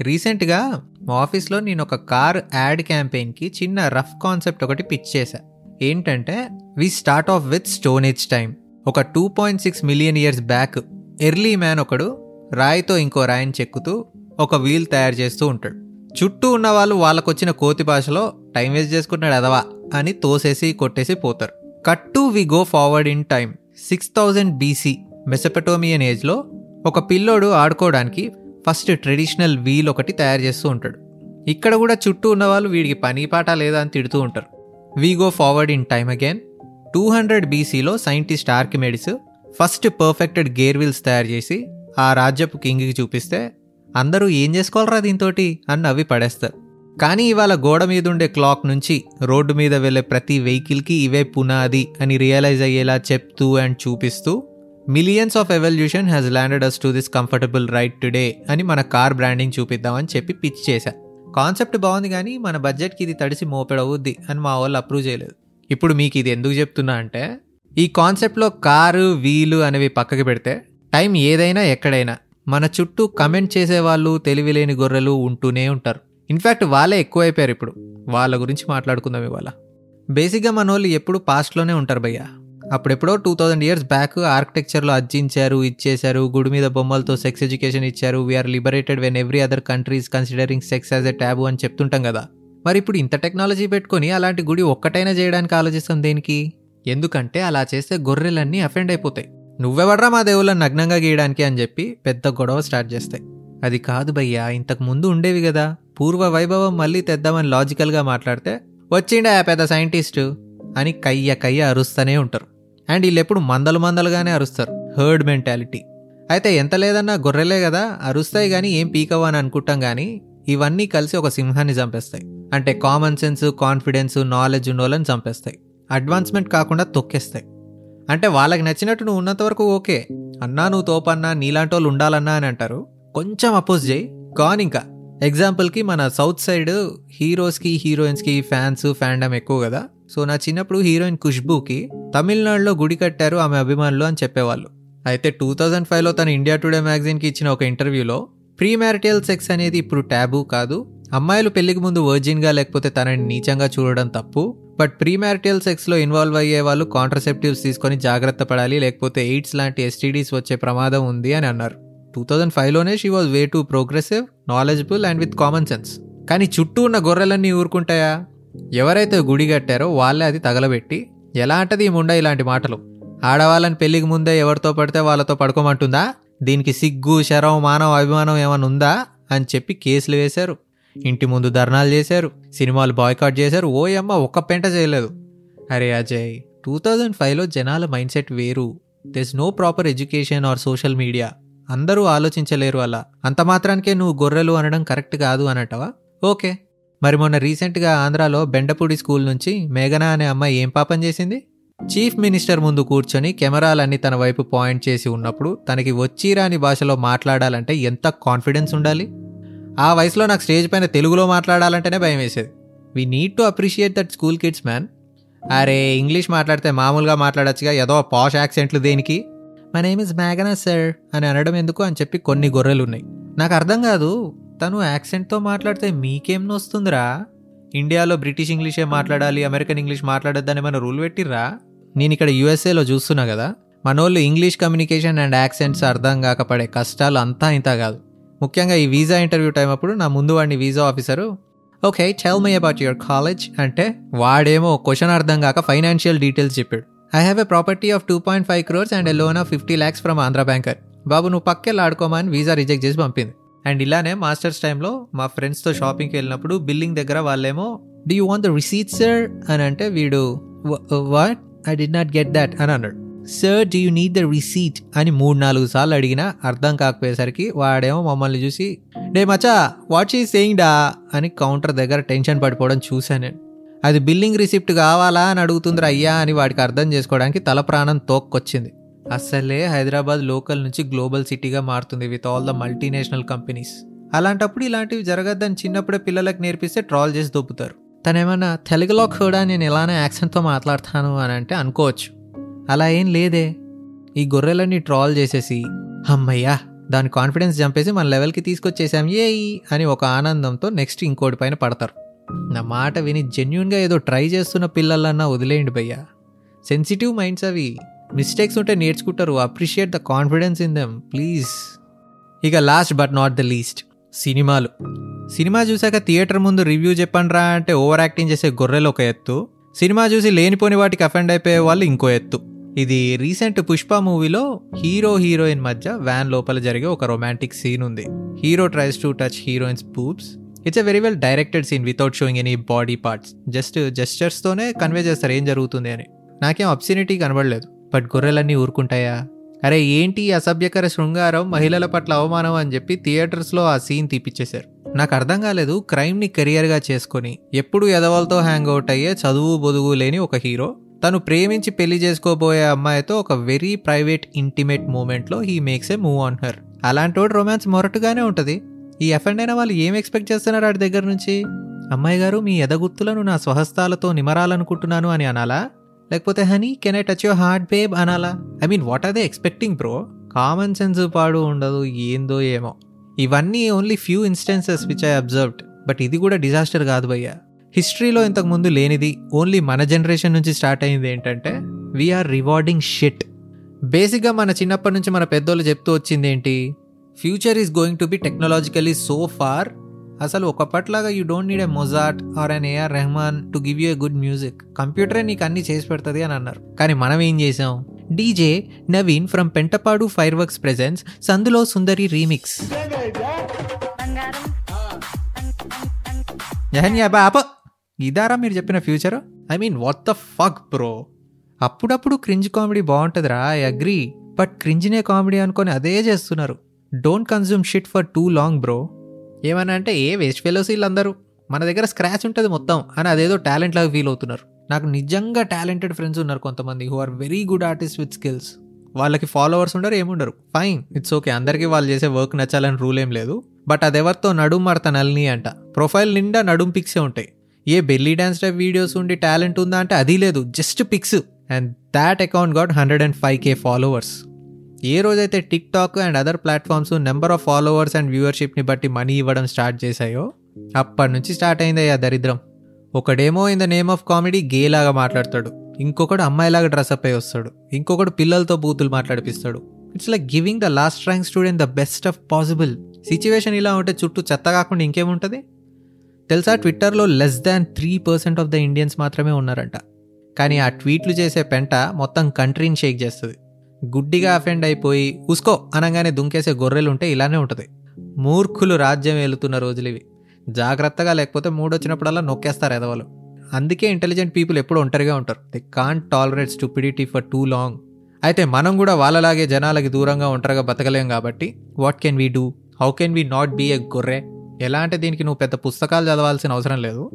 రీసెంట్గా మా ఆఫీస్లో నేను ఒక కార్ యాడ్ క్యాంపెయిన్కి చిన్న రఫ్ కాన్సెప్ట్ ఒకటి పిచ్ చేశా. ఏంటంటే we start off with stone age time ఒక two point six million years back early man ఒకడు రాయితో ఇంకో రాయిని చెక్కుతూ ఒక వీల్ తయారు చేస్తూ ఉంటాడు. చుట్టూ ఉన్న వాళ్ళు వాళ్ళకొచ్చిన కోతి భాషలో టైం వేస్ట్ చేసుకుంటున్నాడు అదవా అని తోసేసి కొట్టేసి పోతారు. Cut to we go forward in time six thousand BC Mesopotamian ఏజ్లో ఒక పిల్లోడు ఆడుకోవడానికి ఫస్ట్ ట్రెడిషనల్ వీల్ ఒకటి తయారు చేస్తూ ఉంటాడు. ఇక్కడ కూడా చుట్టూ ఉన్న వాళ్ళు వీడికి పని పాట లేదా అని తిడుతూ ఉంటారు. We go forward in time again two hundred బీసీలో scientist Archimedes first perfected gear wheels తయారు చేసి ఆ రాజ్యపు కింగ్కి చూపిస్తే అందరూ ఏం చేసుకోవాలరా దీంతోటి అని అవి పడేస్తారు. కానీ ఇవాళ గోడ మీద ఉండే క్లాక్ నుంచి రోడ్డు మీద వెళ్ళే ప్రతి వెహికల్కి ఇవే పునాది అని రియలైజ్ అయ్యేలా చెప్తూ అండ్ చూపిస్తూ millions of evolution has landed us to this comfortable right today అని మన కార్ బ్రాండింగ్ చూపిద్దామని చెప్పి పిచ్ చేశా. కాన్సెప్ట్ బాగుంది కానీ మన బడ్జెట్కి ఇది తడిసి మోపెడవుద్ది అని మా వాళ్ళు అప్రూవ్ చేయలేదు. ఇప్పుడు మీకు ఇది ఎందుకు చెప్తున్నా అంటే ఈ కాన్సెప్ట్లో కారు వీలు అనేవి పక్కకి పెడితే టైం ఏదైనా ఎక్కడైనా మన చుట్టూ కమెంట్ చేసేవాళ్ళు తెలివిలేని గొర్రెలు ఉంటూనే ఉంటారు. ఇన్ఫ్యాక్ట్ వాళ్ళే ఎక్కువైపోయారు ఇప్పుడు. వాళ్ళ గురించి మాట్లాడుకుందాం ఇవాళ. బేసిక్గా మన వాళ్ళు ఎప్పుడు పాస్ట్లోనే ఉంటారు భయ్యా. అప్పుడెప్పుడో టూ థౌజండ్ ఇయర్స్ బ్యాక్ ఆర్కిటెక్చర్లో అర్జించారు ఇచ్చేశారు గుడి మీద బొమ్మలతో సెక్స్ ఎడ్యుకేషన్ ఇచ్చారు. We are liberated when every other countries considering sex as a taboo అని చెప్తుంటాం కదా. మరి ఇప్పుడు ఇంత టెక్నాలజీ పెట్టుకొని అలాంటి గుడి ఒక్కటైనా చేయడానికి ఆలోచిస్తాం దేనికి? ఎందుకంటే అలా చేస్తే గొర్రెలన్నీ అఫెండ్ అయిపోతాయి. నువ్వెవడ్రా మా దేవుళ్ళని నగ్నంగా గీయడానికి అని చెప్పి పెద్ద గొడవ స్టార్ట్ చేస్తాయి. అది కాదు భయ్యా ఇంతకు ముందు ఉండేవి కదా. పూర్వ వైభవం మళ్ళీ తెద్దామని లాజికల్గా మాట్లాడితే వచ్చిండా ఆ పెద్ద సైంటిస్టు అని కయ్య కయ్య అరుస్తూనే ఉంటారు. అండ్ వీళ్ళు ఎప్పుడు మందలు మందలుగానే అరుస్తారు. హర్డ్ మెంటాలిటీ అయితే ఎంత లేదన్నా గొర్రెలే కదా అరుస్తాయి కానీ ఏం పీకవు అని అనుకుంటాం కానీ ఇవన్నీ కలిసి ఒక సింహాన్ని చంపేస్తాయి. అంటే కామన్ సెన్స్ కాన్ఫిడెన్స్ నాలెడ్జ్ ఉన్న వాళ్ళని చంపేస్తాయి. అడ్వాన్స్మెంట్ కాకుండా తొక్కేస్తాయి. అంటే వాళ్ళకి నచ్చినట్టు నువ్వు ఉన్నంత వరకు ఓకే. అన్నా నువ్వు తోపన్నా నీలాంటి వాళ్ళు ఉండాలన్నా అని అంటారు. కొంచెం అపోజ్ చేయి. కాన్ ఇంకా. ఎగ్జాంపుల్కి మన సౌత్ సైడ్ హీరోస్కి హీరోయిన్స్కి ఫ్యాన్స్ ఫ్యాండమ్ ఎక్కువ కదా. సో నా చిన్నప్పుడు హీరోయిన్ ఖుష్బూకి తమిళనాడులో గుడి కట్టారు ఆమె అభిమానులు అని చెప్పేవాళ్ళు. అయితే టూ థౌజండ్ ఫైవ్లో తన ఇండియా టుడే మ్యాగజైన్కి ఇచ్చిన ఒక ఇంటర్వ్యూలో ప్రీ మ్యారిటల్ సెక్స్ అనేది ఇప్పుడు ట్యాబూ కాదు. అమ్మాయిలు పెళ్ళికి ముందు వర్జిన్గా లేకపోతే తనని నీచంగా చూడడం తప్పు. బట్ ప్రీ మ్యారిటల్ సెక్స్లో ఇన్వాల్వ్ అయ్యే వాళ్ళు కాంట్రసెప్టివ్స్ తీసుకొని జాగ్రత్త పడాలి లేకపోతే ఎయిడ్స్ లాంటి ఎస్టీడీస్ వచ్చే ప్రమాదం ఉంది అని అన్నారు. Two thousand ఫైవ్లోనే she was way too progressive knowledgeable and with common sense కానీ చుట్టూ ఉన్న గొర్రెలన్నీ ఊరుకుంటాయా? ఎవరైతే గుడి కట్టారో వాళ్ళే అది తగలబెట్టి ఎలా ఈ ముండ ఇలాంటి మాటలు? ఆడవాళ్ళని పెళ్ళికి ముందే ఎవరితో పడితే వాళ్ళతో పడుకోమంటుందా? దీనికి సిగ్గు శరం మానవ అభిమానం ఏమైనా ఉందా? అని చెప్పి కేసులు వేశారు. ఇంటి ముందు ధర్నాలు చేశారు. సినిమాలు బాయ్కాట్ చేశారు. ఓయమ్మ ఒక్క పెంట చేయలేదు. అరే అజయ్ టూ థౌజండ్ ఫైవ్లో జనాల మైండ్ సెట్ వేరు. There's no proper education or social media అందరూ ఆలోచించలేరు అలా. అంత మాత్రానికే నువ్వు గొర్రెలు అనడం కరెక్ట్ కాదు అనటవా? ఓకే. మరి మొన్న రీసెంట్గా ఆంధ్రాలో బెండపూడి స్కూల్ నుంచి మేఘనా అనే అమ్మాయి ఏం పాపం చేసింది? చీఫ్ మినిస్టర్ ముందు కూర్చొని కెమెరాలన్నీ తన వైపు పాయింట్ చేసి ఉన్నప్పుడు తనకి వచ్చిరాని భాషలో మాట్లాడాలంటే ఎంత కాన్ఫిడెన్స్ ఉండాలి? ఆ వయసులో నాకు స్టేజ్ పైన తెలుగులో మాట్లాడాలంటేనే భయం వేసేది. We need to appreciate that school kids man. అరే ఇంగ్లీష్ మాట్లాడితే మామూలుగా మాట్లాడొచ్చుగా ఏదో పాష్ యాక్సెంట్లు దేనికి? మై నేమ్ ఇస్ మ్యాగనా సార్ అని అనడం ఎందుకు అని చెప్పి కొన్ని గొర్రెలు ఉన్నాయి నాకు అర్థం కాదు తను యాక్సెంట్తో మాట్లాడితే మీకేం వస్తుందిరా ఇండియాలో బ్రిటిష్ ఇంగ్లీషే మాట్లాడాలి అమెరికన్ ఇంగ్లీష్ మాట్లాడద్దని ఏమైనా రూల్ పెట్టిర్రా? నేను ఇక్కడ యూఎస్ఏలో చూస్తున్నా కదా మనోళ్ళు ఇంగ్లీష్ కమ్యూనికేషన్ అండ్ యాక్సెంట్స్ అర్థం కాకపడే కష్టాలు అంతా ఇంత కాదు. ముఖ్యంగా ఈ వీసా ఇంటర్వ్యూ టైం అప్పుడు నా ముందు వాడిని visa officer okay tell my about your college అంటే వాడేమో క్వశ్చన్ అర్థం కాక ఫైనాన్షియల్ డీటెయిల్స్ చెప్పాడు. I have a property of two point five crores and a loan of fifty lakhs from Andhra banker. బాబు నువ్వు పక్కెళ్ళి ఆడుకోమని వీసా రిజెక్ట్ చేసి పంపింది. And ఇలానే మాస్టర్స్ టైంలో మా ఫ్రెండ్స్తో షాపింగ్కి వెళ్ళినప్పుడు బిల్లింగ్ దగ్గర వాళ్ళేమో do you want the receipt sir అని అంటే వీడు what I did not get that అని అన్నాడు. Sir do you need the receipt అని మూడు నాలుగు సార్లు అడిగినా అర్థం కాకపోయేసరికి వాడేమో మమ్మల్ని చూసి డే మచా వాట్ షీ సేయింగ్ డా? అని కౌంటర్ దగ్గర టెన్షన్ పడిపోవడం చూశాను. నేను అది బిల్లింగ్ రిసిప్ట్ కావాలా? అని అడుగుతుందిరా అయ్యా అని వాడికి అర్థం చేసుకోవడానికి తల ప్రాణం తోక్కొచ్చింది. అస్సలే హైదరాబాద్ లోకల్ నుంచి గ్లోబల్ సిటీగా మారుతుంది with all the multinational companies అలాంటప్పుడు ఇలాంటివి జరగద్దని చిన్నప్పుడే పిల్లలకు నేర్పిస్తే ట్రాల్ చేసి దొబ్బుతారు. తనేమన్నా తెలుగులో కూడా నేను ఇలానే యాక్సెంట్తో మాట్లాడతాను అని అంటే అనుకోవచ్చు. అలా ఏం లేదే. ఈ గొర్రెలన్నీ ట్రాల్ చేసేసి అమ్మయ్యా దాని కాన్ఫిడెన్స్ చంపేసి మన లెవెల్కి తీసుకొచ్చేసాం ఏ అని ఒక ఆనందంతో నెక్స్ట్ ఇంకోటి పైన పడతారు. నా మాట విని జెన్యున్గా ఏదో ట్రై చేస్తున్న పిల్లలన్నా వదిలేయండి భయ్యా. సెన్సిటివ్ మైండ్స్ అవి. మిస్టేక్స్ ఉంటే నేర్చుకుంటారు. Appreciate the confidence in them please ఇక last but not the least సినిమాలు. సినిమా చూశాక థియేటర్ ముందు రివ్యూ చెప్పండిరా అంటే ఓవర్ యాక్టింగ్ చేసే గొర్రెలు ఒక ఎత్తు. సినిమా చూసి లేనిపోని వాటికి అఫెండ్ అయిపోయే వాళ్ళు ఇంకో ఎత్తు. ఇది రీసెంట్ పుష్ప మూవీలో హీరో హీరోయిన్ మధ్య వ్యాన్ లోపల జరిగే ఒక రొమాంటిక్ సీన్ ఉంది. Hero tries to touch heroine's boobs it's a very well directed scene without showing any body parts just జెస్టర్స్తోనే convey చేస్తారు ఏం జరుగుతుంది అని. నాకేం అప్సినిటీ కనబడలేదు. బట్ గొర్రెలన్నీ ఊరుకుంటాయా? అరే ఏంటి అసభ్యకర శృంగారం మహిళల పట్ల అవమానం అని చెప్పి థియేటర్స్లో ఆ సీన్ తీపిచ్చేశారు. నాకు అర్థం కాలేదు క్రైమ్ని కెరియర్గా చేసుకొని ఎప్పుడు ఎదవాళ్ళతో హ్యాంగ్ అవుట్ అయ్యే చదువు బొదుగు లేని ఒక హీరో తను ప్రేమించి పెళ్ళి చేసుకోబోయే అమ్మాయితో ఒక వెరీ ప్రైవేట్ ఇంటిమేట్ మూమెంట్లో he makes a move on her. అలాంటి రొమాన్స్ మొరటుగానే ఉంటుంది. ఈ ఎఫెండ్ అయిన వాళ్ళు ఏం ఎక్స్పెక్ట్ చేస్తున్నారు వాడి దగ్గర నుంచి? అమ్మాయి గారు మీ ఎదగుత్తులను నా స్వహస్తాలతో నిమరాలనుకుంటున్నాను అని అనాలా? లేకపోతే honey can I touch your heart babe అనాలా? I mean what are they expecting bro? Common sense పాడు ఉండదు ఏందో ఏమో. ఇవన్నీ only few instances which I observed but ఇది కూడా డిజాస్టర్ కాదు భయ్యా. హిస్టరీలో ఇంతకు ముందు లేనిది ఓన్లీ మన జనరేషన్ నుంచి స్టార్ట్ అయింది ఏంటంటే వీఆర్ రివార్డింగ్ షిట్ బేసిక్గా మన చిన్నప్పటి నుంచి మన పెద్దోళ్ళు చెప్తూ వచ్చింది ఏంటి future is going to be technologically so far అసలు ఒకప్పట్లాగా you don't need a Mozart or an A R Rahman to give you a good music కంప్యూటరే నీకు అన్ని చేసి పెడుతుంది అని అన్నారు. కానీ మనం ఏం చేసాం DJ Naveen from Pentapadu fireworks presents సందులో సుందరి రీమిక్స్. ఆప. ఇదారా మీరు చెప్పిన future I mean what the fuck bro అప్పుడప్పుడు క్రింజ్ కామెడీ బాగుంటుందిరా ఐ అగ్రీ బట్ క్రింజినే కామెడీ అనుకొని అదే చేస్తున్నారు. Don't consume shit for too long bro ఏమన్నా అంటే ఏ వేస్ట్ ఫెలోస్ వీళ్ళందరూ మన దగ్గర స్క్రాచ్ ఉంటుంది మొత్తం అని అదేదో టాలెంట్ లాగా ఫీల్ అవుతున్నారు. నాకు నిజంగా టాలెంటెడ్ ఫ్రెండ్స్ ఉన్నారు కొంతమంది who are very good artist with skills వాళ్ళకి ఫాలోవర్స్ ఉండరు ఏముండరు. ఫైన్ ఇట్స్ ఓకే అందరికీ వాళ్ళు చేసే వర్క్ నచ్చాలని రూల్ ఏం లేదు. బట్ అది ఎవరితో? నడుం మడత నల్ని అంట. ప్రొఫైల్ నిండా నడుం పిక్సే ఉంటాయి. ఏ బెల్లీ డాన్స్ టైప్ వీడియోస్ ఉండి టాలెంట్ ఉందా అంటే అది లేదు. Just pics and that account got hundred and five K followers ఏ రోజైతే TikTok and other platforms number of followers and వ్యూవర్షిప్ని బట్టి మనీ ఇవ్వడం స్టార్ట్ చేశాయో అప్పటి నుంచి స్టార్ట్ అయింది ఆ దరిద్రం. ఒకడేమో in the name of comedy gay లాగా మాట్లాడతాడు. ఇంకొకడు అమ్మాయిలాగా డ్రెస్అప్ అయి వస్తాడు. ఇంకొకడు పిల్లలతో బూతులు మాట్లాడిపిస్తాడు. It's like giving the last rank student the best of possible situation ఇలా ఉంటే చుట్టూ చెత్త కాకుండా ఇంకేముంటుంది? తెలుసా ట్విట్టర్లో less than three percent of the Indians మాత్రమే ఉన్నారంట. కానీ ఆ ట్వీట్లు చేసే పెంట మొత్తం కంట్రీని షేక్ చేస్తుంది. గుడ్డిగా అఫెండ్ అయిపోయి ఉసుకో అనగానే దుంకేసే గొర్రెలు ఉంటే ఇలానే ఉంటుంది. మూర్ఖులు రాజ్యం ఏలుతున్న రోజులు ఇవి. జాగ్రత్తగా లేకపోతే మూడొచ్చినప్పుడల్లా నొక్కేస్తారు ఎదవలు. అందుకే ఇంటెలిజెంట్ పీపుల్ ఎప్పుడు ఒంటరిగా ఉంటారు. They can't tolerate stupidity for too long అయితే మనం కూడా వాళ్ళలాగే జనాలకి దూరంగా ఒంటరిగా బతకలేం కాబట్టి what can we do how can we not be a గొర్రె? ఎలా అంటే దీనికి నువ్వు పెద్ద పుస్తకాలు చదవాల్సిన అవసరం లేదు.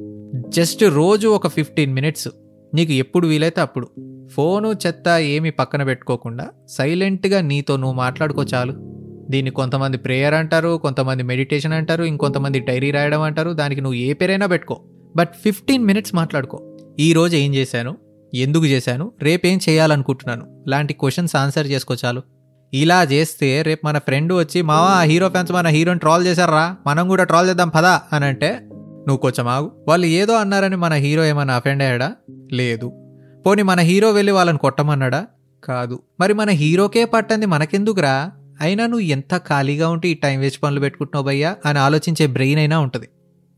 జస్ట్ రోజు ఒక ఫిఫ్టీన్ మినిట్స్ నీకు ఎప్పుడు వీలైతే అప్పుడు. ఫోను చెత్త ఏమి పక్కన పెట్టుకోకుండా సైలెంట్గా నీతో నువ్వు మాట్లాడుకో చాలు. దీన్ని కొంతమంది ప్రేయర్ అంటారు కొంతమంది మెడిటేషన్ అంటారు ఇంకొంతమంది డైరీ రాయడం అంటారు దానికి నువ్వు ఏ పేరైనా పెట్టుకో. బట్ ఫిఫ్టీన్ మినిట్స్ మాట్లాడుకో. ఈరోజు ఏం చేశాను ఎందుకు చేశాను రేపేం చేయాలనుకుంటున్నాను లాంటి క్వశ్చన్స్ ఆన్సర్ చేసుకో చాలు. ఇలా చేస్తే రేపు మన ఫ్రెండ్ వచ్చి మావా ఆ హీరో ఫ్యాన్స్ మన హీరోని ట్రాల్ చేశారా? మనం కూడా ట్రాల్ చేద్దాం పదా అని అంటే నువ్వు కొంచెం ఆగు. వాళ్ళు ఏదో అన్నారని మన హీరో ఏమైనా అఫెండ్ అయ్యాడా? లేదు. పోనీ మన హీరో వెళ్ళి వాళ్ళని కొట్టమన్నాడా? కాదు. మరి మన హీరోకే పట్టంది మనకెందుకురా? అయినా నువ్వు ఎంత ఖాళీగా ఉంటే ఈ టైం వేస్ట్ పనులు పెట్టుకుంటున్నావు భయ్యా అని ఆలోచించే బ్రెయిన్ అయినా ఉంటుంది.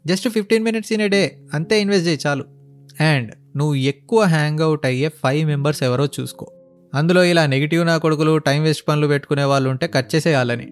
Just fifteen minutes in a day. అంతే ఇన్వెస్ట్ చేయి చాలు. అండ్ నువ్వు ఎక్కువ హ్యాంగ్ అవుట్ అయ్యే ఫైవ్ మెంబర్స్ ఎవరో చూసుకో. అందులో ఇలా నెగిటివ్ నా కొడుకులు టైం వేస్ట్ పనులు పెట్టుకునే వాళ్ళు ఉంటే కట్ చేసేయాలని.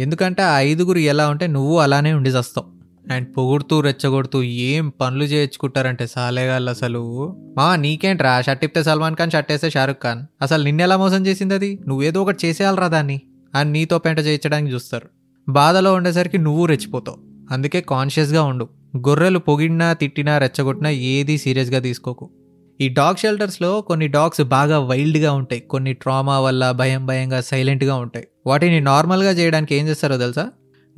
ఎందుకంటే ఆ ఐదుగురు ఎలా ఉంటే నువ్వు అలానే ఉండి చేస్తావు. అండ్ పొగుడుతూ రెచ్చగొడుతూ ఏం పనులు చేయించుకుంటారంటే సాలేగాళ్ళు అసలు. మా నీకేంట్రా షర్ట్ ఇప్తే సల్మాన్ ఖాన్ షర్ట్ వేస్తే షారుఖ్ ఖాన్. అసలు నిన్నెలా మోసం చేసింది అది? నువ్వేదో ఒకటి చేసేయాలరా దాన్ని. అని నీతో పెంట చేయించడానికి చూస్తారు. బాధలో ఉండేసరికి నువ్వు రెచ్చిపోతావు. అందుకే కాన్షియస్గా ఉండు. గొర్రెలు పొగిడినా తిట్టినా రెచ్చగొట్టినా ఏది సీరియస్గా తీసుకోకు. ఈ డాగ్ షెల్టర్స్లో కొన్ని డాగ్స్ బాగా వైల్డ్గా ఉంటాయి. కొన్ని ట్రామా వల్ల భయం భయంగా సైలెంట్గా ఉంటాయి. వాటిని నార్మల్గా చేయడానికి ఏం చేస్తారో తెలుసా?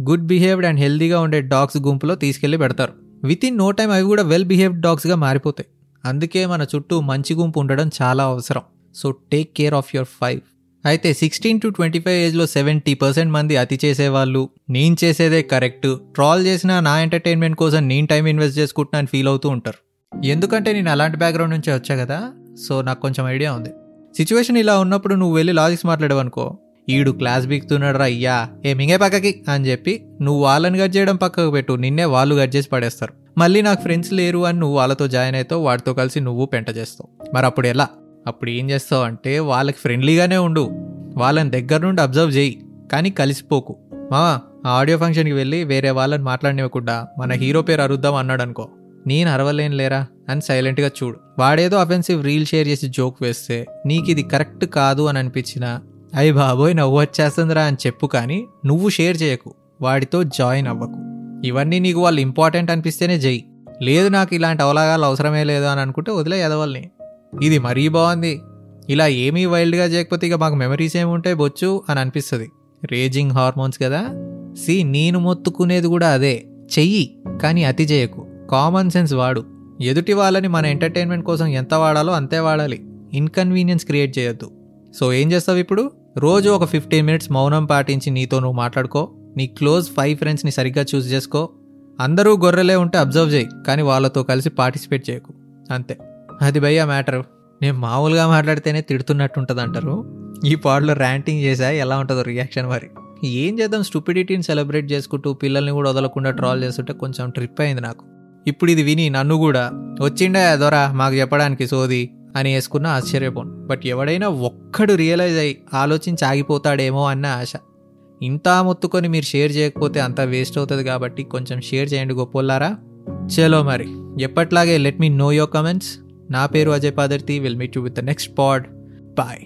గుడ్ బిహేవ్డ్ అండ్ హెల్దీగా ఉండే డాగ్స్ గుంపులో తీసుకెళ్ళి పెడతారు. విత్ ఇన్ నో టైం అవి కూడా వెల్ బిహేవ్డ్ డాగ్స్గా మారిపోతాయి. అందుకే మన చుట్టూ మంచి గుంపు ఉండడం చాలా అవసరం. So take care of your five అయితే సిక్స్టీన్ టు ట్వంటీ ఫైవ్ ఏజ్లో సెవెంటీ పర్సెంట్ మంది అతి చేసేవాళ్ళు నేను చేసేదే కరెక్ట్ ట్రాల్ చేసిన నా ఎంటర్టైన్మెంట్ కోసం నేను టైం ఇన్వెస్ట్ చేసుకుంటున్నాను ఫీల్ అవుతూ ఉంటారు. ఎందుకంటే నేను అలాంటి బ్యాక్గ్రౌండ్ నుంచి వచ్చా కదా? సో నాకు కొంచెం ఐడియా ఉంది. సిచ్యువేషన్ ఇలా ఉన్నప్పుడు నువ్వు వెళ్ళి లాజిక్స్ మాట్లాడవనుకో ఈడు క్లాస్ బీక్తున్నాడు రా అయ్యా. ఏ మింగే పక్కకి అని చెప్పి నువ్వు వాళ్ళని గట్ చేయడం పక్కకు పెట్టు. నిన్నే వాళ్ళు గట్ చేసి పడేస్తారు. మళ్ళీ నాకు ఫ్రెండ్స్ లేరు అని నువ్వు వాళ్ళతో జాయిన్ అవుతావు వాడితో కలిసి నువ్వు పెంట చేస్తావు. మరి అప్పుడు ఎలా? అప్పుడు ఏం చేస్తావు అంటే వాళ్ళకి ఫ్రెండ్లీగానే ఉండు. వాళ్ళని దగ్గర నుండి అబ్జర్వ్ చేయి. కానీ కలిసిపోకు. మా ఆ ఆడియో ఫంక్షన్కి వెళ్ళి వేరే వాళ్ళని మాట్లాడినివ్వకుండా మన హీరో పేరు అరుద్దాం అన్నాడు అనుకో నేను అరవలేను లేరా? అని సైలెంట్గా చూడు. వాడేదో అఫెన్సివ్ రీల్ షేర్ చేసి జోక్ వేస్తే నీకు ఇది కరెక్ట్ కాదు అని అనిపించినా అయ్యి బాబోయ్ నవ్వు వచ్చేస్తుందిరా అని చెప్పు కానీ నువ్వు షేర్ చేయకు. వాడితో జాయిన్ అవ్వకు. ఇవన్నీ నీకు వాళ్ళు ఇంపార్టెంట్ అనిపిస్తేనే చెయ్యి లేదు నాకు ఇలాంటి అవలాగాలు అవసరమే లేదు అని అనుకుంటే వదిలే ఎదవల్ని. ఇది మరీ బాగుంది. ఇలా ఏమీ వైల్డ్గా చేయకపోతే ఇక మాకు మెమరీస్ ఏముంటాయి బొచ్చు అని అనిపిస్తుంది. రేజింగ్ హార్మోన్స్ కదా. సి నేను మొత్తుకునేది కూడా అదే. చెయ్యి కానీ అతి చేయకు. కామన్ సెన్స్ వాడు. ఎదుటి వాళ్ళని మన ఎంటర్టైన్మెంట్ కోసం ఎంత వాడాలో అంతే వాడాలి. ఇన్కన్వీనియన్స్ క్రియేట్ చేయొద్దు. సో ఏం చేస్తావు ఇప్పుడు? రోజు ఒక ఫిఫ్టీన్ మినిట్స్ మౌనం పాటించి నీతో నువ్వు మాట్లాడుకో నీ క్లోజ్ ఫైవ్ ఫ్రెండ్స్ని సరిగ్గా చూస్ చేసుకో. అందరూ గొర్రెలే ఉంటే అబ్జర్వ్ చేయి కానీ వాళ్ళతో కలిసి పార్టిసిపేట్ చేయకు. అంతే. అది భయ్య మ్యాటర్ నేను మామూలుగా మాట్లాడితేనే తిడుతున్నట్టు ఉంటుంది అంటారు ఈ పాటలో ర్యాంటింగ్ చేసా ఎలా ఉంటుందో రియాక్షన్ మరి. ఏం చేద్దాం స్టూపిడిటీని సెలబ్రేట్ చేసుకుంటూ పిల్లల్ని కూడా వదలకుండా ట్రాల్ చేస్తుంటే కొంచెం ట్రిప్ అయింది నాకు. ఇప్పుడు ఇది విని నన్ను కూడా వచ్చిండే దొరా మాకు చెప్పడానికి సోది అని వేసుకున్న ఆశ్చర్యపోను. బట్ ఎవడైనా ఒక్కడు రియలైజ్ అయ్యి ఆలోచించి ఆగిపోతాడేమో అన్న ఆశ. ఇంత మొత్తుకొని మీరు షేర్ చేయకపోతే అంత వేస్ట్ అవుతుంది కాబట్టి కొంచెం షేర్ చేయండి గొప్పోళ్ళారా చలో మరి. ఎప్పట్లాగే let me know your comments నా పేరు Ajay Padarthi. Will meet you with the next pod bye